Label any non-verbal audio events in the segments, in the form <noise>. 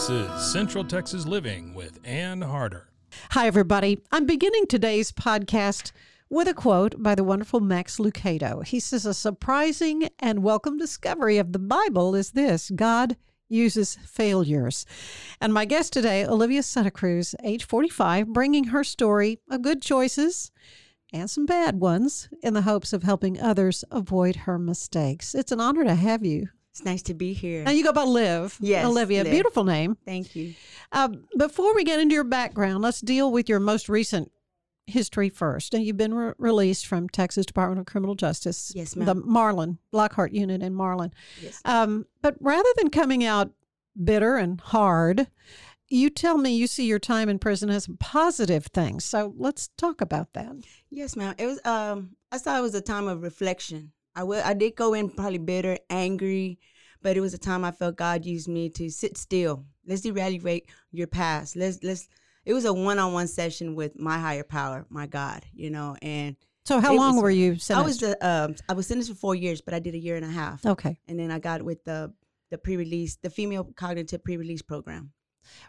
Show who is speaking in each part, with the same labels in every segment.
Speaker 1: This is Central Texas Living with Ann Harder.
Speaker 2: Hi, everybody. I'm beginning today's podcast with a quote by the wonderful Max Lucado. He says, A surprising and welcome discovery of the Bible is this God uses failures. And my guest today, Olivia Santa Cruz, age 45, bringing her story of good choices and some bad ones in the hopes of helping others avoid her mistakes. It's an honor to have you.
Speaker 3: It's nice to be here.
Speaker 2: Now you go by Liv.
Speaker 3: Yes,
Speaker 2: Olivia.
Speaker 3: Liv.
Speaker 2: Beautiful name.
Speaker 3: Thank you.
Speaker 2: Uh, before we get into your background, let's deal with your most recent history first. And you've been re- released from Texas Department of Criminal Justice.
Speaker 3: Yes, ma'am.
Speaker 2: The Marlin, Lockhart unit in Marlin.
Speaker 3: Yes.
Speaker 2: Um, but rather than coming out bitter and hard, you tell me you see your time in prison as a positive thing. So let's talk about that.
Speaker 3: Yes, ma'am. It was um I saw it was a time of reflection. I will I did go in probably bitter, angry, but it was a time I felt God used me to sit still. Let's evaluate your past. Let's let's it was a one-on-one session with my higher power, my God, you know, and
Speaker 2: So how long
Speaker 3: was-
Speaker 2: were you
Speaker 3: I was the um I was sentenced for 4 years, but I did a year and a half.
Speaker 2: okay.
Speaker 3: And then I got with the the pre-release, the female cognitive pre-release program.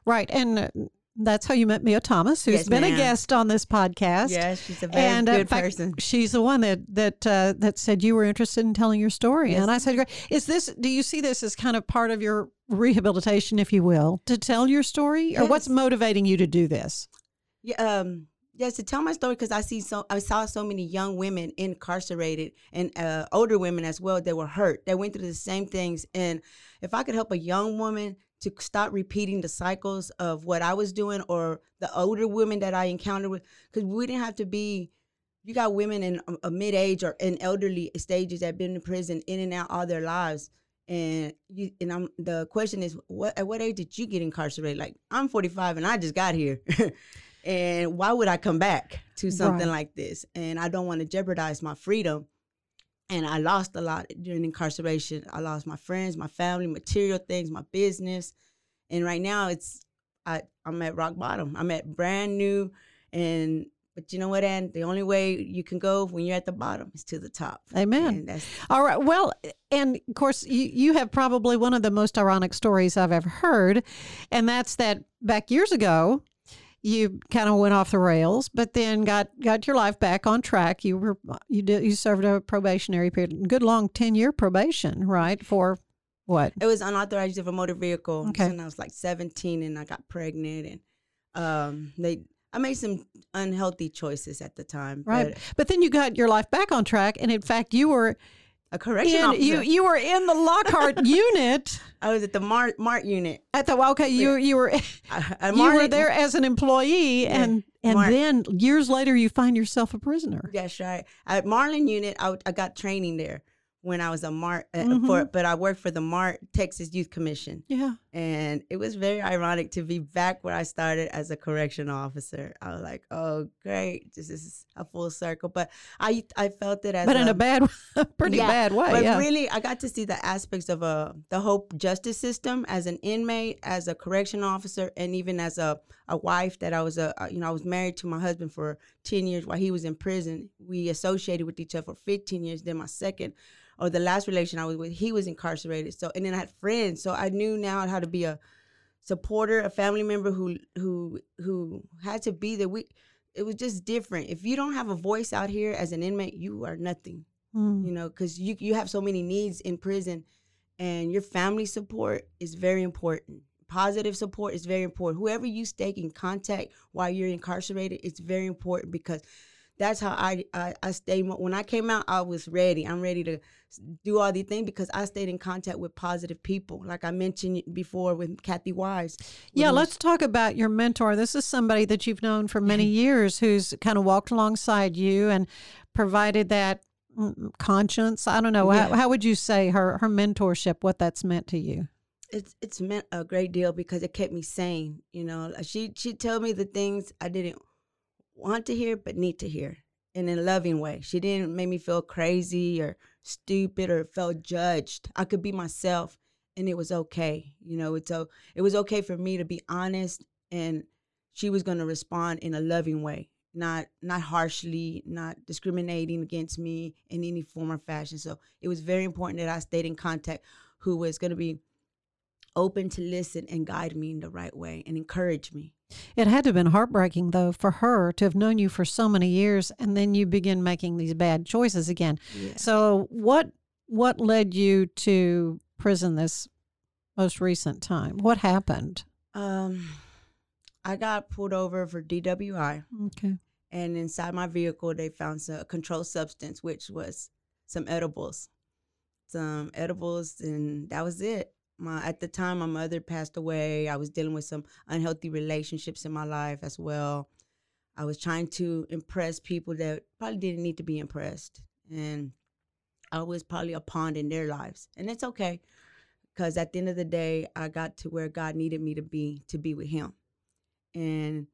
Speaker 2: Right. And uh, that's how you met Mia Thomas, who's
Speaker 3: Yes,
Speaker 2: been a guest on this podcast.
Speaker 3: Yes, she's a very
Speaker 2: and uh,
Speaker 3: good
Speaker 2: fact,
Speaker 3: person.
Speaker 2: she's the one that that uh, that said you were interested in telling your story,
Speaker 3: Yes.
Speaker 2: and I said, "Great." "Is this? Do you see this as kind of part of your rehabilitation, if you will, to tell your story, or what's motivating you to do this?"
Speaker 3: Yeah, um, yes, to tell my story because I see so I saw so many young women incarcerated and uh, older women as well that were hurt that went through the same things. And if I could help a young woman to stop repeating the cycles of what I was doing or the older women that I encountered with, because we didn't have to be. You got women in um, a, a mid age or in elderly stages that have been in prison in and out all their lives. And you and I'm the question is what at what age did you get incarcerated? Like I'm 45 and I just got here. <laughs> and why would I come back to something
Speaker 2: Right.
Speaker 3: like this? And I don't want to jeopardize my freedom. And I lost a lot during incarceration. I lost my friends, my family, material things, my business. And right now it's I, I'm at rock bottom. I'm at brand new and but you know what, Ann? The only way you can go when you're at the bottom is to the top.
Speaker 2: Amen.
Speaker 3: And
Speaker 2: All right. Well, and of course, you, you have probably one of the most ironic stories I've ever heard. And that's that back years ago, you kind of went off the rails, but then got, got your life back on track. You were, you did, you served a probationary period, good long 10 year probation, right? For what?
Speaker 3: it was unauthorized use of a motor vehicle.
Speaker 2: Okay.
Speaker 3: When I was like 17 and I got pregnant and um they I made some unhealthy choices at the time.
Speaker 2: Right.
Speaker 3: But
Speaker 2: But then you got your life back on track. And in fact, you were
Speaker 3: a correction
Speaker 2: in,
Speaker 3: officer.
Speaker 2: you, you were in the Lockhart <laughs> unit.
Speaker 3: I was at the Mart Mart unit.
Speaker 2: At the, okay, you, you were, <laughs>
Speaker 3: I
Speaker 2: you were there as an employee
Speaker 3: Yeah,
Speaker 2: and and then years later you find yourself a prisoner
Speaker 3: Yes, right. At Marlin unit, I, I got training there when I was a Mart uh,
Speaker 2: Mhm.
Speaker 3: for, but I worked for the Mart Texas Youth Commission,
Speaker 2: yeah
Speaker 3: and it was very ironic to be back where I started as a correction officer. I was like, oh great, this is a full circle. But I I felt it as
Speaker 2: but in a
Speaker 3: a
Speaker 2: bad <laughs> pretty
Speaker 3: Yeah,
Speaker 2: bad way
Speaker 3: But
Speaker 2: yeah
Speaker 3: really, I got to see the aspects of uh, the whole justice system as an inmate, as a correction officer, and even as a, a wife. That I was a uh, you know I was married to my husband for ten years while he was in prison. We associated with each other for fifteen years. Then my second or the last relation I was with, he was incarcerated. So and then I had friends, so I knew now how to be a supporter, a family member who who who had to be there. We it was just different. If you don't have a voice out here as an inmate, you are nothing.
Speaker 2: Mm.
Speaker 3: You know, because you you have so many needs in prison, and your family support is very important. Positive support is very important. Whoever you stay in contact while you're incarcerated, it's very important because that's how I I, I stay. When I came out, I was ready. I'm ready to do all these things because I stayed in contact with positive people, like I mentioned before with Kathy Wise.
Speaker 2: Yeah,
Speaker 3: with-
Speaker 2: let's talk about your mentor. This is somebody that you've known for many <laughs> years who's kind of walked alongside you and provided that mm, conscience. I don't know. How,
Speaker 3: Yeah.
Speaker 2: how would you say her, her mentorship, what that's meant to you?
Speaker 3: it's it's meant a great deal because it kept me sane. You know, she she told me the things I didn't want to hear but need to hear in a loving way. She didn't make me feel crazy or stupid or felt judged. I could be myself and it was okay. You know, it's o- it was okay for me to be honest and she was going to respond in a loving way. Not not harshly, not discriminating against me in any form or fashion. So it was very important that I stayed in contact who was going to be open to listen and guide me in the right way and encourage me.
Speaker 2: It had to have been heartbreaking, though, for her to have known you for so many years and then you begin making these bad choices again.
Speaker 3: Yeah.
Speaker 2: So, what what led you to prison this most recent time? What happened?
Speaker 3: Um, I got pulled over for DWI,
Speaker 2: Okay.
Speaker 3: and inside my vehicle they found some, a controlled substance, which was some edibles, some edibles, and that was it. My at the time my mother passed away. I was dealing with some unhealthy relationships in my life as well. I was trying to impress people that probably didn't need to be impressed, and I was probably a pawn in their lives, and it's okay, because at the end of the day, I got to where God needed me to be to be with Him, and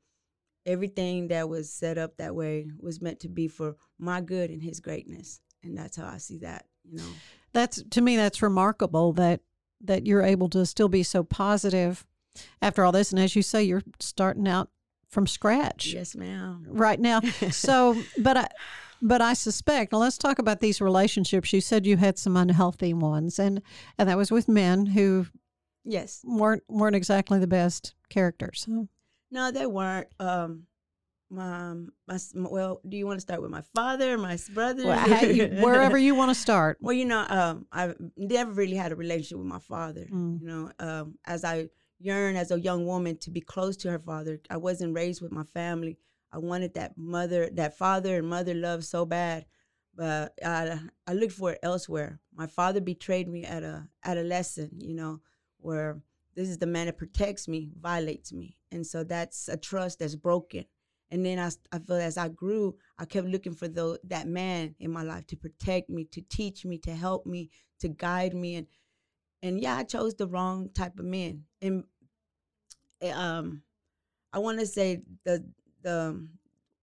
Speaker 3: everything that was set up that way was meant to be for my good and His greatness, and that's how I see that. You know,
Speaker 2: That's to me that's remarkable that that you're able to still be so positive after all this and as you say you're starting out from scratch
Speaker 3: yes, ma'am.
Speaker 2: right now. <laughs> So, but I but I suspect. Now let's talk about these relationships. You said you had some unhealthy ones and and that was with men who
Speaker 3: Yes.
Speaker 2: weren't weren't exactly the best characters.
Speaker 3: No, they weren't. Um, my, my, well, do you want to start with my father, my brother,
Speaker 2: well, <laughs> wherever you want to start.
Speaker 3: Well, you know, um, I never really had a relationship with my father.
Speaker 2: Mm.
Speaker 3: You know, um, as I yearned as a young woman to be close to her father, I wasn't raised with my family. I wanted that mother, that father and mother love so bad, but I I looked for it elsewhere. My father betrayed me at a adolescent. You know, where this is the man that protects me, violates me, and so that's a trust that's broken. And then I, I feel as I grew, I kept looking for the, that man in my life to protect me, to teach me, to help me, to guide me, and and yeah, I chose the wrong type of men. And eh, um, I want to say the the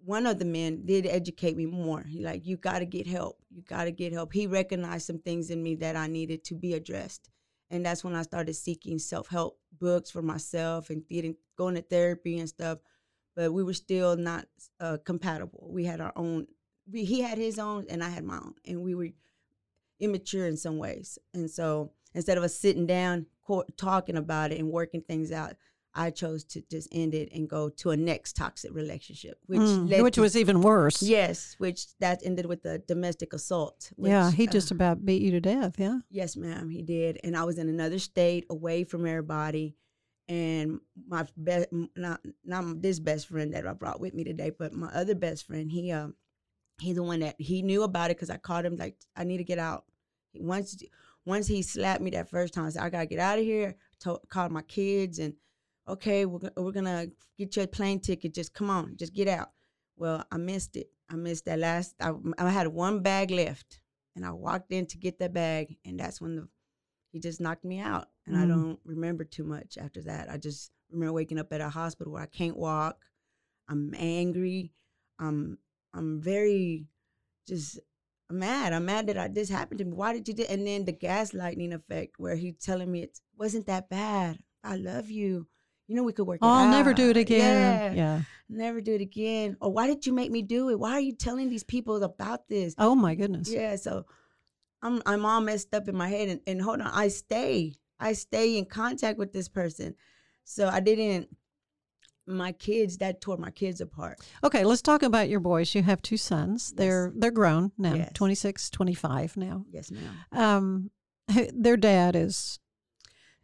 Speaker 3: one of the men did educate me more. He like, you got to get help. You got to get help. He recognized some things in me that I needed to be addressed, and that's when I started seeking self help books for myself and getting going to therapy and stuff. But we were still not uh, compatible. We had our own. We, he had his own, and I had my own, and we were immature in some ways. And so instead of us sitting down, co- talking about it and working things out, I chose to just end it and go to a next toxic relationship, which
Speaker 2: Mm, which
Speaker 3: to-
Speaker 2: was even worse.
Speaker 3: yes, which that ended with a domestic assault. Which,
Speaker 2: yeah, he
Speaker 3: uh,
Speaker 2: just about beat you to death. Yeah.
Speaker 3: Yes, ma'am, he did. And I was in another state, away from everybody. And my best, not not this best friend that I brought with me today, but my other best friend, he um, he's the one that he knew about it because I called him like I need to get out. Once once he slapped me that first time, I said I gotta get out of here. To, called my kids and okay, we're we're gonna get you a plane ticket. Just come on, just get out. Well, I missed it. I missed that last. I, I had one bag left, and I walked in to get that bag, and that's when the he just knocked me out. And I
Speaker 2: Mm.
Speaker 3: don't remember too much after that. I just remember waking up at a hospital where I can't walk. I'm angry. I'm I'm very just mad. I'm mad that I, this happened to me. Why did you do? And then the gaslighting effect, where he's telling me it wasn't that bad. I love you. You know we could work. it
Speaker 2: I'll never do it again.
Speaker 3: Yeah,
Speaker 2: yeah.
Speaker 3: never do it again. Or why did you make me do it? Why are you telling these people about this?
Speaker 2: Oh my goodness.
Speaker 3: Yeah, so I'm I'm all messed up in my head and, and hold on, I stay. I stay in contact with this person. So I didn't. My kids that tore my kids apart.
Speaker 2: Okay, let's talk about your boys. You have two sons. They're they're grown now,
Speaker 3: Yes.
Speaker 2: 26, 25 now.
Speaker 3: Yes, ma'am.
Speaker 2: Um, their dad is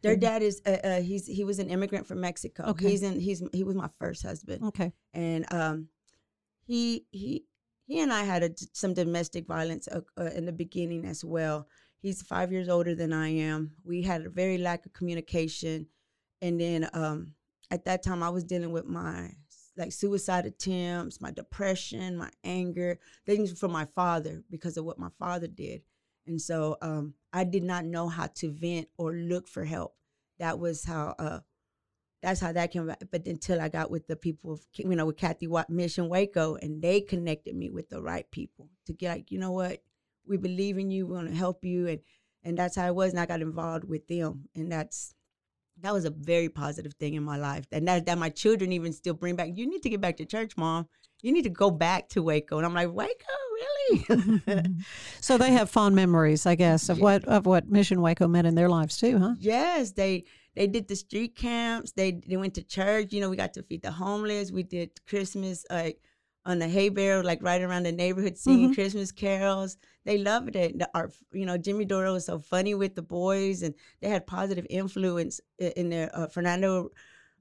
Speaker 3: Their dad is uh, uh, he's he was an immigrant from Mexico.
Speaker 2: Okay.
Speaker 3: He's in he's he was my first husband,
Speaker 2: okay.
Speaker 3: and um, he he he and I had a, some domestic violence uh, uh, in the beginning as well. He's five years older than I am. We had a very lack of communication, and then um, at that time I was dealing with my like suicide attempts, my depression, my anger, things from my father because of what my father did. And so um, I did not know how to vent or look for help. That was how uh, that's how that came about. But until I got with the people of you know with Kathy Watt Mission Waco, and they connected me with the right people to get like you know what we believe in you, we want to help you, and and that's how it was. And I got involved with them, and that's that was a very positive thing in my life. And that that my children even still bring back. You need to get back to church, mom. You need to go back to Waco. And I'm like, Waco, really? <laughs> <laughs>
Speaker 2: so they have fond memories, I guess, of
Speaker 3: Yeah.
Speaker 2: what of what Mission Waco meant in their lives too, huh?
Speaker 3: Yes, they they did the street camps. They they went to church. You know, we got to feed the homeless. We did Christmas like on the hay bale, like right around the neighborhood, singing
Speaker 2: Mhm.
Speaker 3: Christmas carols. They loved it. The art, you know, Jimmy Dorrell was so funny with the boys, and they had positive influence in their uh, Fernando.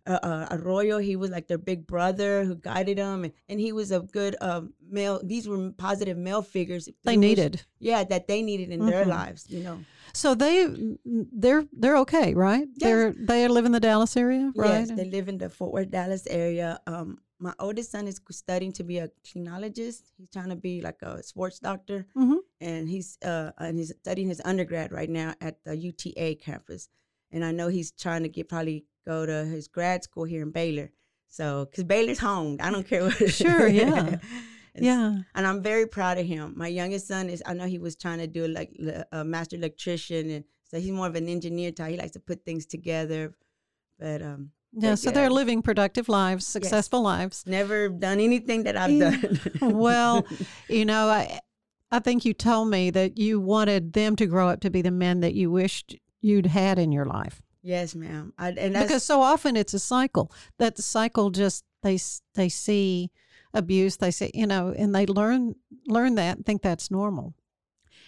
Speaker 3: Uh, uh, Arroyo, he was like their big brother who guided them, and, and he was a good um, male. These were positive male figures
Speaker 2: They needed.
Speaker 3: yeah, that they needed in their
Speaker 2: Mhm.
Speaker 3: lives. You know,
Speaker 2: So they they're they're okay, right?
Speaker 3: Yes.
Speaker 2: They're they live in the Dallas area, right?
Speaker 3: Yes, they live in the Fort Worth, Dallas area. Um, my oldest son is studying to be a clinologist. He's trying to be like a sports doctor,
Speaker 2: Mhm.
Speaker 3: and he's uh, and he's studying his undergrad right now at the UTA campus. And I know he's trying to get probably go to his grad school here in Baylor. So, because Baylor's home, I don't care what.
Speaker 2: Sure, yeah. <laughs>
Speaker 3: And
Speaker 2: yeah.
Speaker 3: and I'm very proud of him. My youngest son is I know he was trying to do like a master electrician, and so he's more of an engineer type. He likes to put things together, but um,
Speaker 2: Yeah, so they're living productive lives, successful lives.
Speaker 3: never done anything that I've
Speaker 2: Yeah.
Speaker 3: done. <laughs>
Speaker 2: well, <laughs> you know, I I think you told me that you wanted them to grow up to be the men that you wished you'd had in your life.
Speaker 3: yes, ma'am. I, and
Speaker 2: because so often it's a cycle. That the cycle just they they see abuse, they see you know, and they learn learn that and think that's normal.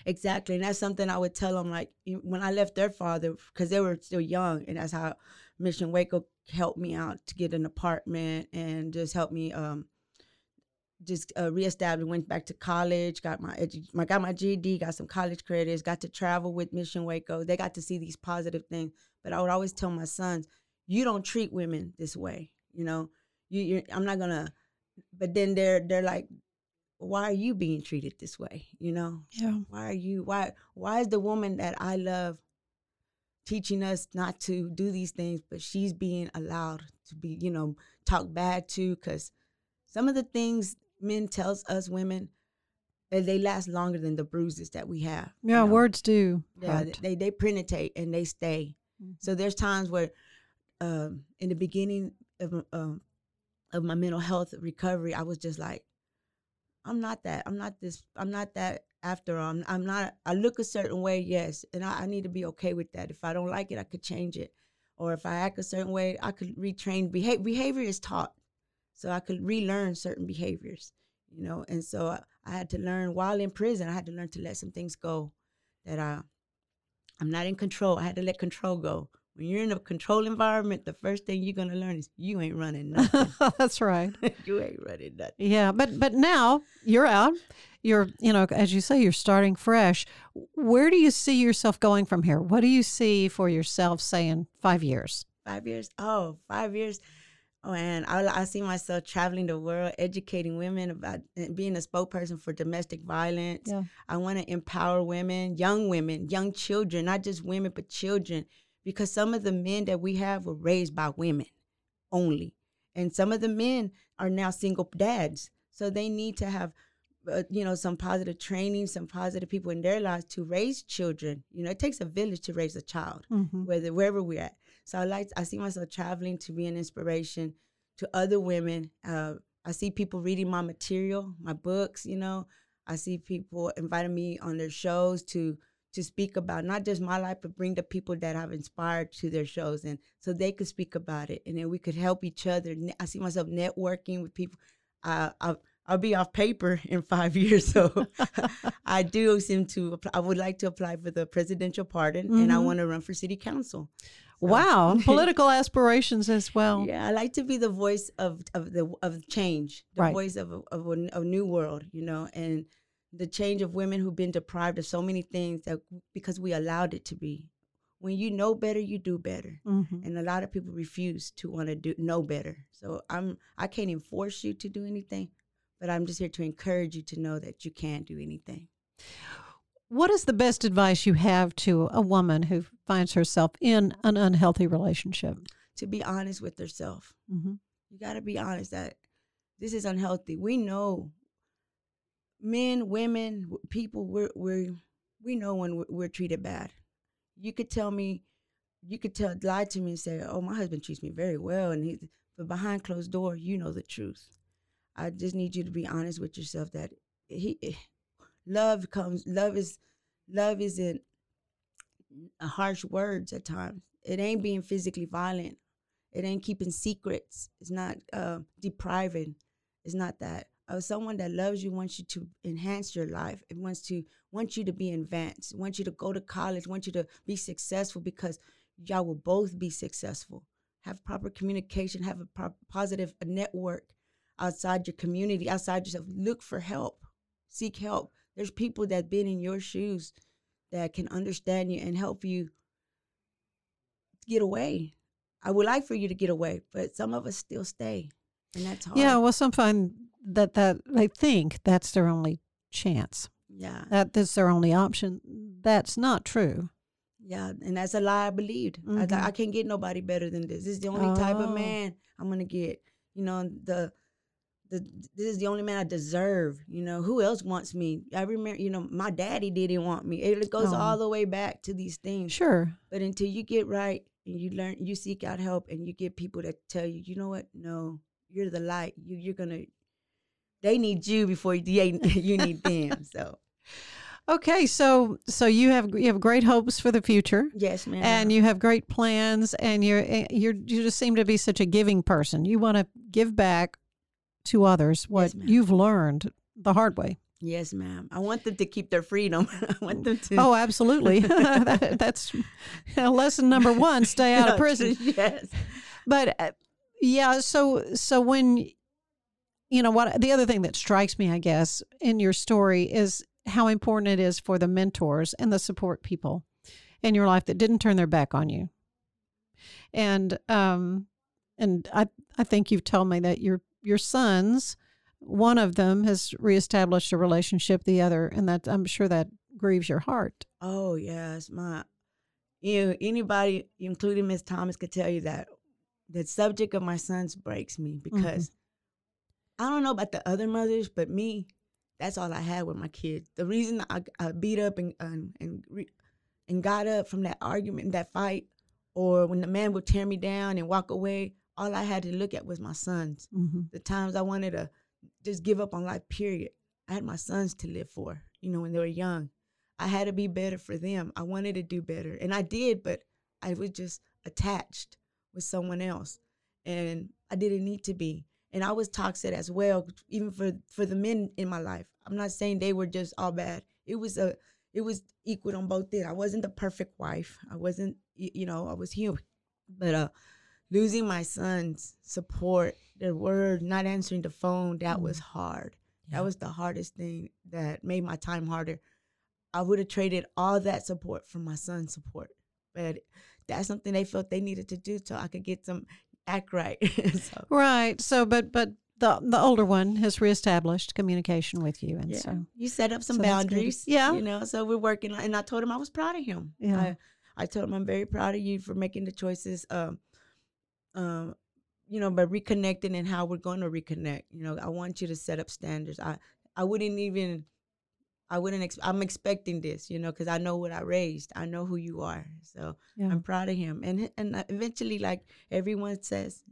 Speaker 3: exactly, and that's something I would tell them. Like when I left their father, because they were still young, and that's how Mission Waco helped me out to get an apartment and just helped me um just uh, reestablished. Went back to college, got my edu- my got my GED, got some college credits, got to travel with Mission Waco. They got to see these positive things. But I would always tell my sons, you don't treat women this way. You know, you I'm not gonna. But then they're they're like, why are you being treated this way? You know,
Speaker 2: Yeah.
Speaker 3: why are you why why is the woman that I love teaching us not to do these things, but she's being allowed to be, you know, talked bad to? Because some of the things men tells us women, eh, they last longer than the bruises that we have. you
Speaker 2: Yeah,
Speaker 3: know?
Speaker 2: words do.
Speaker 3: Yeah,
Speaker 2: hurt.
Speaker 3: they they penetrate and they stay.
Speaker 2: Mhm.
Speaker 3: So there's times where, um, in the beginning of um, of my mental health recovery, I was just like, I'm not that. I'm not this. I'm not that. After I'm, I'm not. I look a certain way, yes, and I, I need to be okay with that. If I don't like it, I could change it, or if I act a certain way, I could retrain. Behavior behavior is taught, so I could relearn certain behaviors. You know, and so I, I had to learn while in prison. I had to learn to let some things go that I I'm not in control. I had to let control go. When you're in a control environment, the first thing you're gonna learn is you ain't running <laughs> nothing.
Speaker 2: That's right. <laughs>
Speaker 3: you ain't running nothing.
Speaker 2: Yeah, but but now you're out. You're you know as you say you're starting fresh. Where do you see yourself going from here? What do you see for yourself say in 5 years?
Speaker 3: Five years? Oh, five years. Oh, and I, I see myself traveling the world, educating women about eh, being a spokesperson for domestic violence.
Speaker 2: Yeah.
Speaker 3: I want to empower women, young women, young children, not just women, but children, because some of the men that we have were raised by women only. And some of the men are now single dads. So they need to have, uh, you know, some positive training, some positive people in their lives to raise children. You know, it takes a village to raise a child
Speaker 2: Mhm.
Speaker 3: whether wherever we're at. So I like I see myself traveling to be an inspiration to other women. Uh, I see people reading my material, my books. You know, I see people inviting me on their shows to to speak about not just my life, but bring the people that I've inspired to their shows, and so they could speak about it, and then we could help each other. I see myself networking with people. Uh, I'll, I'll be off paper in five <laughs> years, so <laughs> I do seem to. apply- I would like to apply for the presidential pardon, and I
Speaker 2: Mhm.
Speaker 3: want to run for city council. So-
Speaker 2: Wow, <laughs> political aspirations as well.
Speaker 3: Yeah, I like to be the voice of of the of change, the
Speaker 2: Right.
Speaker 3: voice of a, of a, a new world, you know, and the change of women who've been deprived of so many things that because we allowed it to be. When you know better, you do better,
Speaker 2: Mhm.
Speaker 3: and a lot of people refuse to want to do know better. So I'm I can't even force you to do anything, but I'm just here to encourage you to know that you can do anything.
Speaker 2: What is the best advice you have to a woman who finds herself in an unhealthy relationship?
Speaker 3: To be honest with herself.
Speaker 2: hmm
Speaker 3: You got to be honest that this is unhealthy. We know men, women, people, we're, we're, we know when we're, we're treated bad. You could tell me, you could tell, lie to me and say, oh, my husband treats me very well. And he, but behind closed door, you know the truth. I just need you to be honest with yourself that he, <sighs> love comes, love is, love isn't harsh words at times. It ain't being physically violent. It ain't keeping secrets. It's not uh, depriving. It's not that. Uh, someone that loves you wants you to enhance your life. It wants to wants you to be advanced. Wants you to go to college. Wants you to be successful because y'all will both be successful. Have proper communication. Have a pro- positive network outside your community, outside yourself. Look for help. Seek help. There's people that been in your shoes that can understand you and help you get away. I would like for you to get away, but some of us still stay, and that's hard.
Speaker 2: Yeah, well, some find that that they think that's their only chance.
Speaker 3: yeah,
Speaker 2: That that's their only option. That's not true.
Speaker 3: yeah, and that's a lie I believed. I thought
Speaker 2: Mhm.
Speaker 3: I can't get nobody better than this. This is the only type
Speaker 2: Oh.
Speaker 3: of man I'm gonna get. You know, the the this is the only man I deserve. You know, who else wants me? I remember, you know, my daddy didn't want me. It goes
Speaker 2: Oh.
Speaker 3: all the way back to these things.
Speaker 2: Sure.
Speaker 3: But until you get right and you learn, you seek out help, and you get people that tell you, you know what? No, you're the light. You you're gonna. They need you before you <laughs> you need them. So <laughs>
Speaker 2: Okay, so so you have you have great hopes for the future.
Speaker 3: yes, ma'am.
Speaker 2: and you have great plans and you're eh, you're you just seem to be such a giving person you want to give back to others what
Speaker 3: ma'am.
Speaker 2: you've learned the hard way
Speaker 3: yes, ma'am. I want them to keep their freedom. <laughs> I want them to.
Speaker 2: oh absolutely That- that's lesson number one stay out of prison
Speaker 3: yes.
Speaker 2: but uh, yeah so so when you know what the other thing that strikes me i guess in your story is how important it is for the mentors and the support people in your life that didn't turn their back on you and um and i i think you've told me that your your sons one of them has reestablished a relationship the other and that i'm sure that grieves your heart
Speaker 3: Oh yes, my. You know, anybody, including Miss Thomas, could tell you that the subject of my sons breaks me because I don't know about the other mothers, but me, that's all I had with my kids. The reason I, I beat up and and and, re, and got up from that argument, that fight, or when the man would tear me down and walk away, all I had to look at was my sons.
Speaker 2: mm-hmm.
Speaker 3: The times I wanted to just give up on life. Period. I had my sons to live for. You know, when they were young. I had to be better for them. I wanted to do better. And I did, but I was just attached with someone else. And I didn't need to be. And I was toxic as well, even for for the men in my life. I'm not saying they were just all bad. It was a it was equal on both ends. I wasn't the perfect wife. I wasn't you know, I was human. But uh losing my son's support, their word, not answering the phone, that was hard.
Speaker 2: Yeah.
Speaker 3: That was the hardest thing that made my time harder. I would have traded all that support for my son's support. But that's something they felt they needed to do so I could get some act right. <laughs> so
Speaker 2: Right. So, but but the the older one has reestablished communication with you, and
Speaker 3: yeah.
Speaker 2: so
Speaker 3: you set up some
Speaker 2: so
Speaker 3: boundaries.
Speaker 2: Yeah.
Speaker 3: You know, so we're working and I told him I was proud of him.
Speaker 2: Yeah.
Speaker 3: I, I told him I'm very proud of you for making the choices um um you know, by reconnecting and how we're going to reconnect. You know, I want you to set up standards. I I wouldn't even I wouldn't ex- I'm expecting this, you know, cuz I know what I raised. I know who you are. So
Speaker 2: yeah.
Speaker 3: I'm proud of him. And and uh, eventually, like everyone says,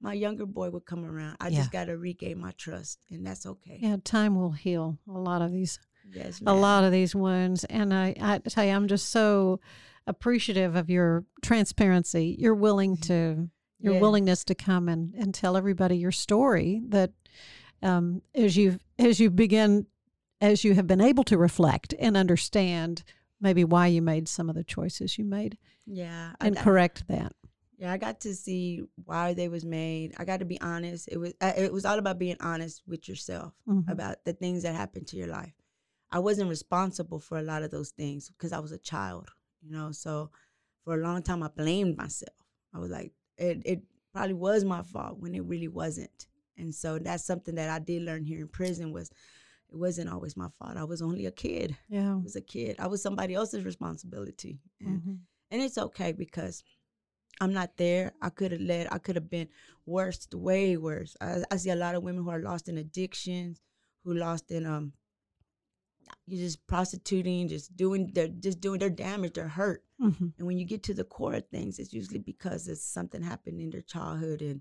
Speaker 3: my younger boy would come around. I
Speaker 2: Yeah.
Speaker 3: just got to regain my trust, and that's okay.
Speaker 2: yeah, time will heal a lot of these
Speaker 3: Yes,
Speaker 2: a lot of these wounds. And I, I tell you, I'm just so appreciative of your transparency, your willing <laughs> to, your
Speaker 3: Yeah.
Speaker 2: willingness to come and, and tell everybody your story. That um, as you as you begin, as you have been able to reflect and understand maybe why you made some of the choices you made
Speaker 3: Yeah,
Speaker 2: and correct that.
Speaker 3: Yeah, I got to see why they was made. I got to be honest. It was uh, it was all about being honest with yourself
Speaker 2: Mhm.
Speaker 3: about the things that happened to your life. I wasn't responsible for a lot of those things because I was a child, you know. So for a long time, I blamed myself. I was like, it it probably was my fault when it really wasn't. And so that's something that I did learn here in prison was it wasn't always my fault. I was only a kid.
Speaker 2: Yeah.
Speaker 3: I was a kid. I was somebody else's responsibility. And
Speaker 2: Mhm.
Speaker 3: and it's okay because I'm not there. I could have led, I could have been worse, way worse. I, I see a lot of women who are lost in addictions, who lost in um, you just prostituting, just doing. They're just doing. They're damaged. They're hurt.
Speaker 2: Mhm.
Speaker 3: And when you get to the core of things, it's usually because it's something happened in their childhood and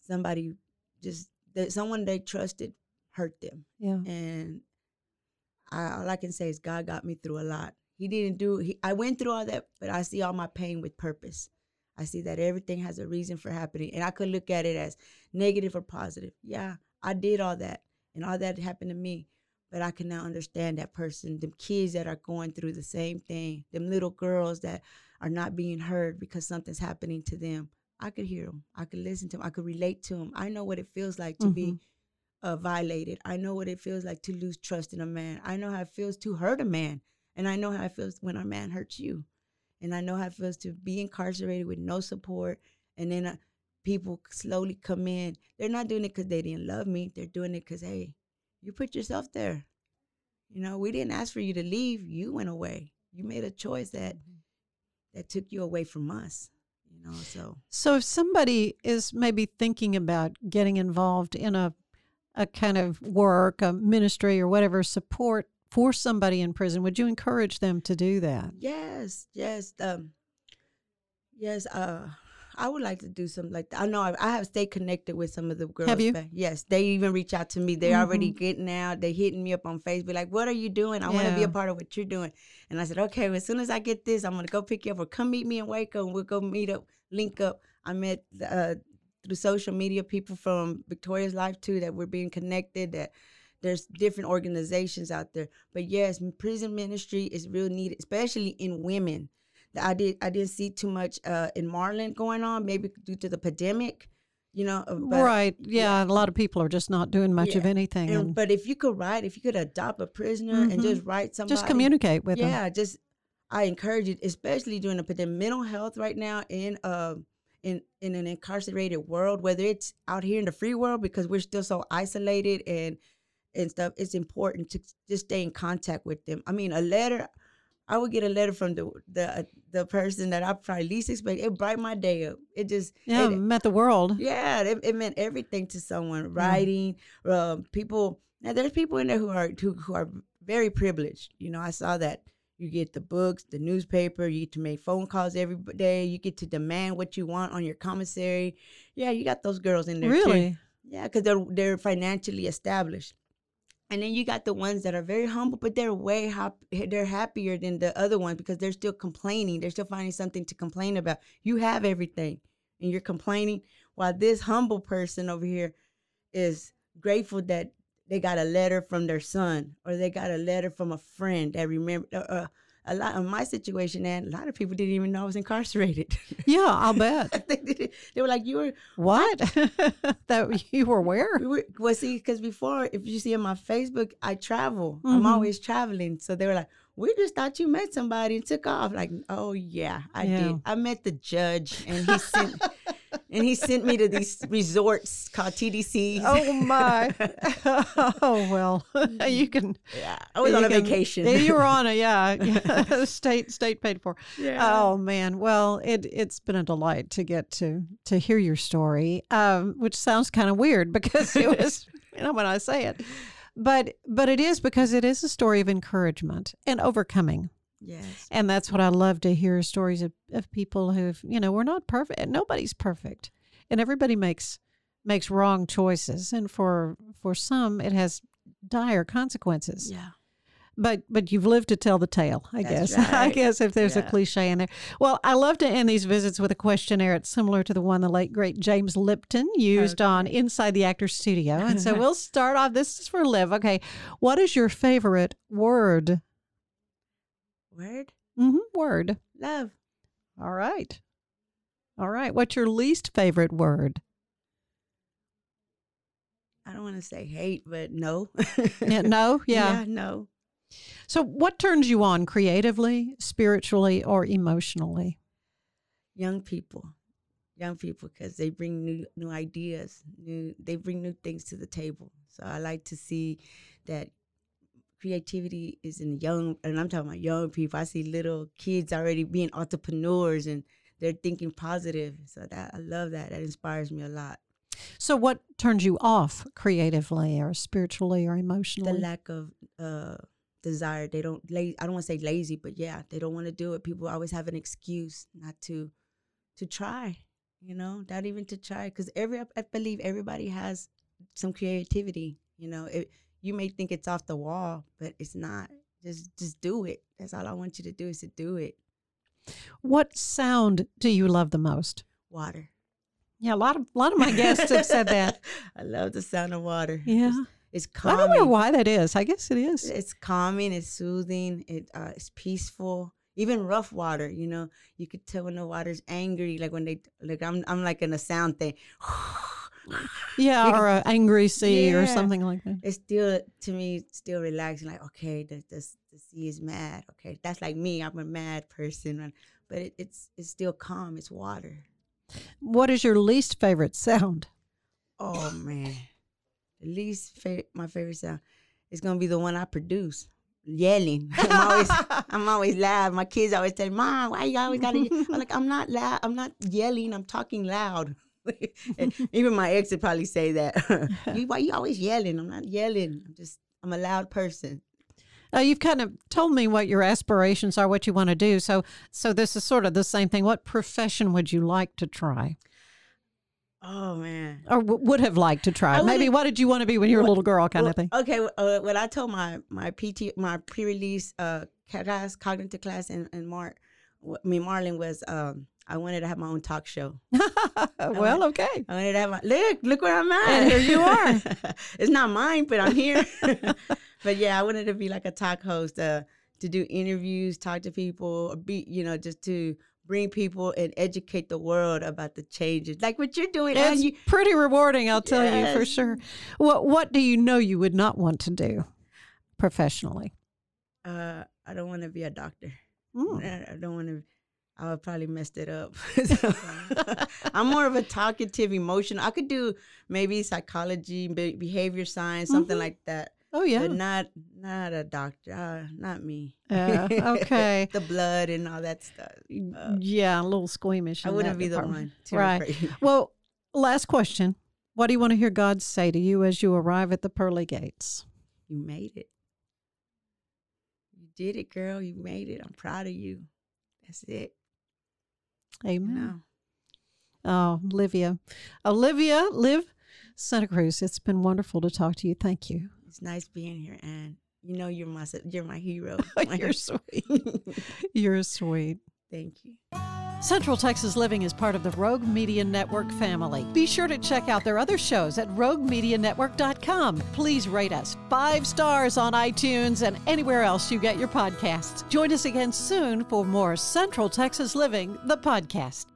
Speaker 3: somebody just that someone they trusted hurt them.
Speaker 2: Yeah.
Speaker 3: And I, all I can say is God got me through a lot. He didn't do. He, I went through all that, but I see all my pain with purpose. I see that everything has a reason for happening, and I could look at it as negative or positive. Yeah, I did all that, and all that happened to me. But I can now understand that person, them kids that are going through the same thing, them little girls that are not being heard because something's happening to them. I could hear them. I could listen to them. I could relate to them. I know what it feels like to be mm-hmm. Uh, violated. I know what it feels like to lose trust in a man. I know how it feels to hurt a man. And I know how it feels when a man hurts you. And I know how it feels to be incarcerated with no support. And then uh, people slowly come in. They're not doing it because they didn't love me. They're doing it because, hey, you put yourself there. You know, we didn't ask for you to leave. You went away. You made a choice that that took you away from us. You know, so
Speaker 2: So if somebody is maybe thinking about getting involved in a a kind of work, a ministry or whatever support for somebody in prison, would you encourage them to do that?
Speaker 3: Yes, yes, um, yes. Uh, I would like to do something like that. I know I, I have stayed connected with some of the girls.
Speaker 2: Have
Speaker 3: you? Yes, they even reach out to me. They're already
Speaker 2: Mhm.
Speaker 3: getting out. They hitting me up on Facebook, like, "What are you doing? I want to be a part of what you're doing." And I said, "Okay, well, as soon as I get this, I'm gonna go pick you up or come meet me in Waco, and we'll go meet up, link up." I met uh, through social media people from Victoria's Life too that we're being connected. That there's different organizations out there. But yes, prison ministry is real needed, especially in women. That I did I didn't see too much uh, in Marlin going on, maybe due to the pandemic. You know, uh, but,
Speaker 2: right. Yeah, A lot of people are just not doing much of anything.
Speaker 3: and-
Speaker 2: And,
Speaker 3: but if you could write, if you could adopt a prisoner and
Speaker 2: Mhm.
Speaker 3: just write somebody,
Speaker 2: just communicate with them.
Speaker 3: yeah, just I encourage it, especially during the pandemic. Mental health right now in uh in in an incarcerated world, whether it's out here in the free world because we're still so isolated and and stuff, it's important to just stay in contact with them. I mean, a letter. I would get a letter from the the the person that I probably least expect. It brightened my day up. It just
Speaker 2: Yeah,
Speaker 3: it-
Speaker 2: met the world.
Speaker 3: yeah, it, it meant everything to someone. Writing, um, people. Now there's people in there who are who, who are very privileged. You know, I saw that. You get the books, the newspaper. You get to make phone calls every day. You get to demand what you want on your commissary. Yeah, you got those girls in there. too.
Speaker 2: Really?
Speaker 3: Yeah, because they're they're financially established. And then you got the ones that are very humble, but they're way hap- they're happier than the other ones because they're still complaining. They're still finding something to complain about. You have everything, and you're complaining, while this humble person over here is grateful that they got a letter from their son or they got a letter from a friend that remember. Uh, uh, a lot of my situation, and a lot of people didn't even know I was incarcerated. <laughs>
Speaker 2: Yeah, I'll bet. <laughs>
Speaker 3: they, they were like, "You were
Speaker 2: what? <laughs> that you were where?
Speaker 3: we were well see because before if you see on my facebook i travel i'm
Speaker 2: Mhm.
Speaker 3: always traveling so they were like we just thought you met somebody and took off like oh yeah i
Speaker 2: Yeah.
Speaker 3: did i met the judge and he sent and he sent me to these resorts called tdcs
Speaker 2: Oh my! <laughs> oh well, you can.
Speaker 3: yeah i was on a
Speaker 2: can-
Speaker 3: vacation
Speaker 2: you were on a yeah, <laughs> yeah, state state paid for.
Speaker 3: yeah
Speaker 2: Oh man, well it it's been a delight to get to to hear your story, um, which sounds kind of weird because it was <laughs> you know when I say it, but but it is because it is a story of encouragement and overcoming,
Speaker 3: yes
Speaker 2: and that's what I love to hear stories of of people who've you know we're not perfect, nobody's perfect, and everybody makes makes wrong choices, and for for some it has dire consequences.
Speaker 3: yeah
Speaker 2: but but you've lived to tell the tale. I
Speaker 3: That's
Speaker 2: guess. <laughs> I guess if there's a cliche in there. Well, I love to end these visits with a questionnaire. It's similar to the one the late great James Lipton used on Inside the Actor's Studio. And so <laughs> we'll start off. This is for Liv. Okay, what is your favorite word?
Speaker 3: Word?
Speaker 2: Mm-hmm. Word.
Speaker 3: Love.
Speaker 2: All right. All right. What's your least favorite word?
Speaker 3: I don't want to say hate, but no.
Speaker 2: Yeah, no. <laughs> Yeah.
Speaker 3: no.
Speaker 2: So, what turns you on creatively, spiritually, or emotionally?
Speaker 3: Young people. Young people because they bring new new ideas, new they bring new things to the table. So I like to see that creativity is in young and I'm talking about young people. I see little kids already being entrepreneurs and they're thinking positive. So that I love that. That inspires me a lot.
Speaker 2: So, what turns you off creatively, or spiritually, or emotionally?
Speaker 3: the lack of uh desire they don't la- i don't want to say lazy but yeah they don't want to do it people always have an excuse not to to try you know not even to try because every i believe everybody has some creativity you know it, you may think it's off the wall but it's not just just do it that's all i want you to do is to do it
Speaker 2: what sound do you love the most?
Speaker 3: water
Speaker 2: Yeah, a lot of a lot of my guests have said that. <laughs>
Speaker 3: i love the sound of water
Speaker 2: Yeah,
Speaker 3: it's, it's
Speaker 2: I don't know why that is. I guess it is.
Speaker 3: It's calming. It's soothing. It uh, it's peaceful. Even rough water, you know, you could tell when the water's angry. Like when they like, I'm I'm like in a sound thing. <laughs> <laughs>
Speaker 2: Yeah, or an angry sea or something like that.
Speaker 3: It's still to me still relaxing. Like okay, the the, the sea is mad. Okay, that's like me. I'm a mad person, but it, it's it's still calm. It's water.
Speaker 2: What is your least favorite sound?
Speaker 3: Oh man, the least fa- my favorite sound is gonna be the one I produce. Yelling. <laughs> I'm always I'm always loud. My kids always tell me, Mom, why you always gotta ye-" I'm like, I'm not loud, I'm not yelling, I'm talking loud. And <laughs> even my ex would probably say that. <laughs> you, why you always yelling? I'm not yelling. I'm just I'm a loud person.
Speaker 2: Uh, you've kind of told me what your aspirations are, what you want to do. So, so this is sort of the same thing. What profession would you like to try,
Speaker 3: Oh man.
Speaker 2: or w- would have liked to try? Maybe what did you want to be when you were a little girl, kind
Speaker 3: Well,
Speaker 2: of thing?
Speaker 3: Okay, uh, what I told my my PT my pre-release uh class cognitive class in in Mark, I mean Marlin was um I wanted to have my own talk show. <laughs>
Speaker 2: well, okay.
Speaker 3: I wanted to have my look look where I'm at.
Speaker 2: Here you are. <laughs>
Speaker 3: it's not mine, but I'm here. <laughs> but yeah, I wanted to be like a talk host, uh, to do interviews, talk to people, or be you know just to bring people and educate the world about the changes, like what you're doing. and
Speaker 2: It's
Speaker 3: you,
Speaker 2: pretty rewarding, I'll tell you for sure. What What do you know you would not want to do professionally?
Speaker 3: uh, I don't want to be a doctor.
Speaker 2: Mm.
Speaker 3: I I don't want to. I would probably messed it up. <laughs> I'm more of a talkative, emotional. I could do maybe psychology, be- behavior science, something
Speaker 2: Mhm.
Speaker 3: like that,
Speaker 2: Oh yeah.
Speaker 3: but not not a doctor. Uh, not me.
Speaker 2: Uh, okay. <laughs>
Speaker 3: the blood and all that stuff. Uh,
Speaker 2: yeah, a little squeamish.
Speaker 3: I wouldn't be the one.
Speaker 2: Right. <laughs> Well, last question. What do you want to hear God say to you as you arrive at the pearly gates?
Speaker 3: You made it. You did it, girl. You made it. I'm proud of you. That's it.
Speaker 2: Amen.
Speaker 3: No.
Speaker 2: Oh, Olivia. Olivia, Liv Santa Cruz, it's been wonderful to talk to you. Thank you.
Speaker 3: It's nice being here, and you know you're my you're my hero. <laughs>
Speaker 2: You're sweet. <laughs> You're sweet.
Speaker 3: Thank you.
Speaker 2: Central Texas Living is part of the Rogue Media Network family. Be sure to check out their other shows at roguemedianetwork.com. Please rate us five stars on iTunes and anywhere else you get your podcasts. Join us again soon for more Central Texas Living, the podcast.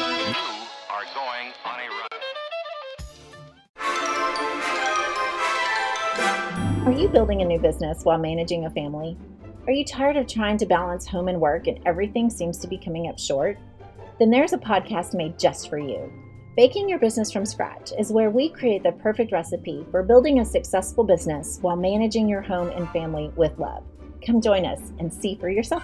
Speaker 4: Going on a.
Speaker 5: Are you building a new business while managing a family? Are you tired of trying to balance home and work and everything seems to be coming up short? Then there's a podcast made just for you. Baking Your Business from Scratch is where we create the perfect recipe for building a successful business while managing your home and family with love. Come join us and see for yourself.